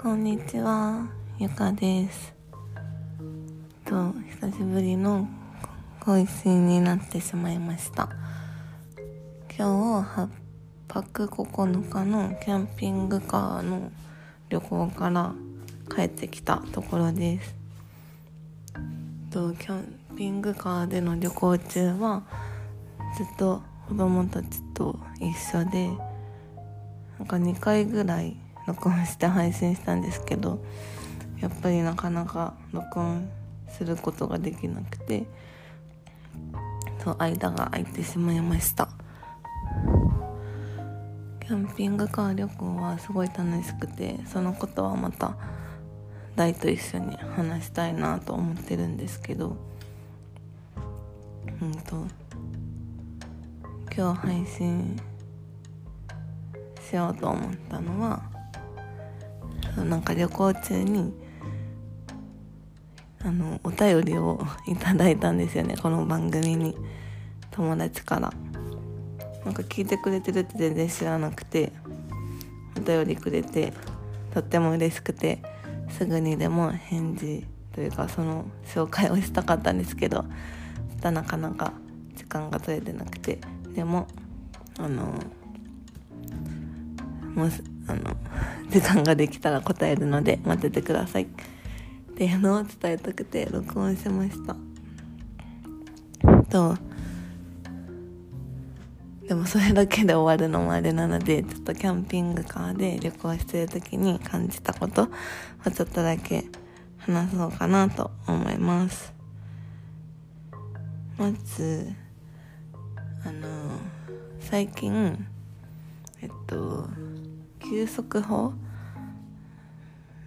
こんにちは、ゆかです。と、久しぶりの更新になってしまいました。今日、8泊9日のキャンピングカーの旅行から帰ってきたところです。と、キャンピングカーでの旅行中は、ずっと子供たちと一緒で、なんか2回ぐらい録音して配信したんですけどやっぱりなかなか録音することができなくてそう間が空いてしまいました。キャンピングカー旅行はすごい楽しくてそのことはまた大と一緒に話したいなと思ってるんですけどうんと今日配信しようと思ったのはなんか旅行中にあのお便りをいただいたんですよね。この番組に。友達から。なんか聞いてくれてるって全然知らなくて。お便りくれてとっても嬉しくて。すぐにでも返事というかその紹介をしたかったんですけどたなかなか時間が取れてなくて。でもあのもうあの時間ができたら答えるので待っててください。っていうのを伝えたくて録音しました。とでもそれだけで終わるのもあれなのでちょっとキャンピングカーで旅行してる時に感じたことをちょっとだけ話そうかなと思います。まずあの最近えっと休息法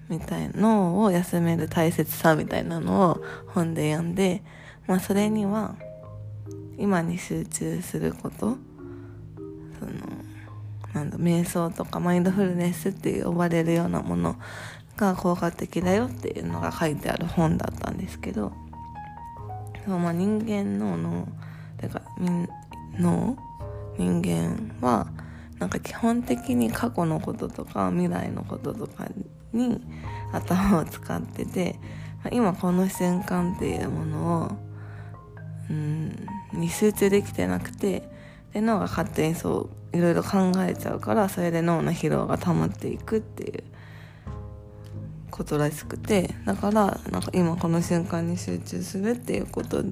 みたいのを休める大切さみたいなのを本で読んで、まあそれには今に集中すること、その、なんだ、瞑想とかマインドフルネスって呼ばれるようなものが効果的だよっていうのが書いてある本だったんですけど、そうまあ人間の脳、てか、脳？人間は、なんか基本的に過去のこととか未来のこととかに頭を使ってて今この瞬間っていうものをうんに集中できてなくてで脳が勝手にそういろいろ考えちゃうからそれで脳の疲労が溜まっていくっていうことらしくてだからなんか今この瞬間に集中するっていうこと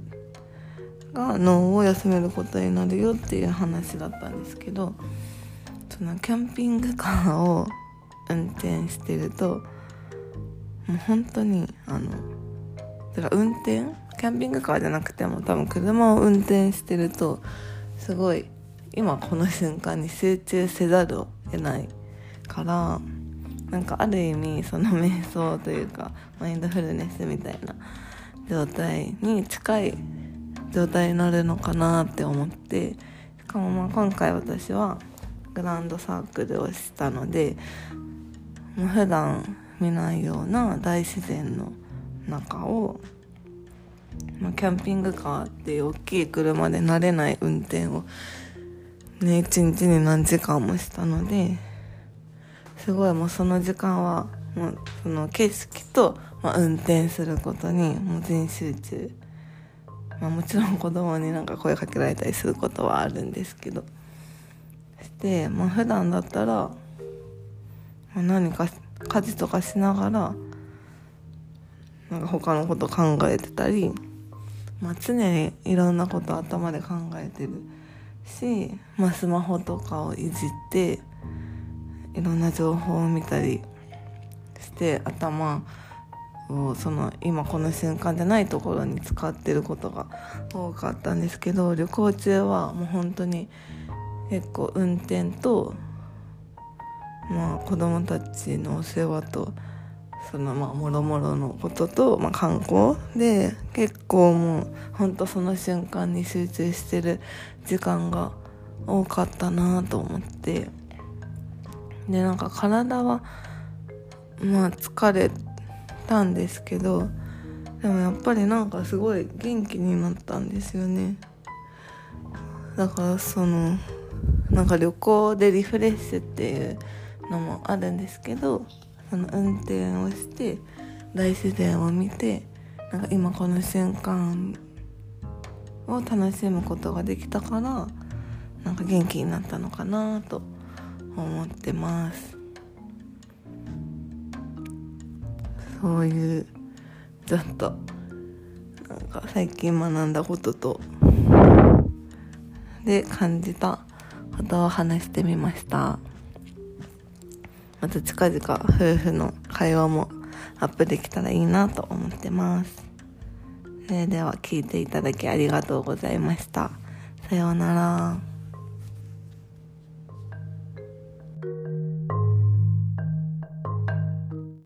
が脳を休めることになるよっていう話だったんですけどそのキャンピングカーを運転してるともう本当にあのだから運転キャンピングカーじゃなくても多分車を運転してるとすごい今この瞬間に集中せざるを得ないからなんかある意味その瞑想というかマインドフルネスみたいな状態に近い状態になるのかなって思ってしかもまあ今回私はグランドサークルをしたのでもう普段見ないような大自然の中を、ま、キャンピングカーっていう大きい車で慣れない運転をね一日に何時間もしたのですごいもうその時間はもうその景色と、まあ、運転することにもう全集中、まあ、もちろん子供になんか声かけられたりすることはあるんですけど。して、まあ、普段だったら、まあ、何か家事とかしながらなんか他のこと考えてたり、まあ、常にいろんなこと頭で考えてるし、まあ、スマホとかをいじっていろんな情報を見たりして頭をその今この瞬間じゃないところに使ってることが多かったんですけど旅行中はもう本当に結構運転とまあ子供たちのお世話とそのまあもろもろのことと、まあ、観光で結構もうほんとその瞬間に集中してる時間が多かったなと思って。でなんか体はまあ疲れたんですけどでもやっぱりなんかすごい元気になったんですよね。だからそのなんか旅行でリフレッシュっていうのもあるんですけどその運転をして大自然を見てなんか今この瞬間を楽しむことができたからなんか元気になったのかなと思ってます。そういうちょっとなんか最近学んだこととで感じたことを話してみました。また近々夫婦の会話もアップできたらいいなと思ってます。それでは聞いていただきありがとうございました。さようなら。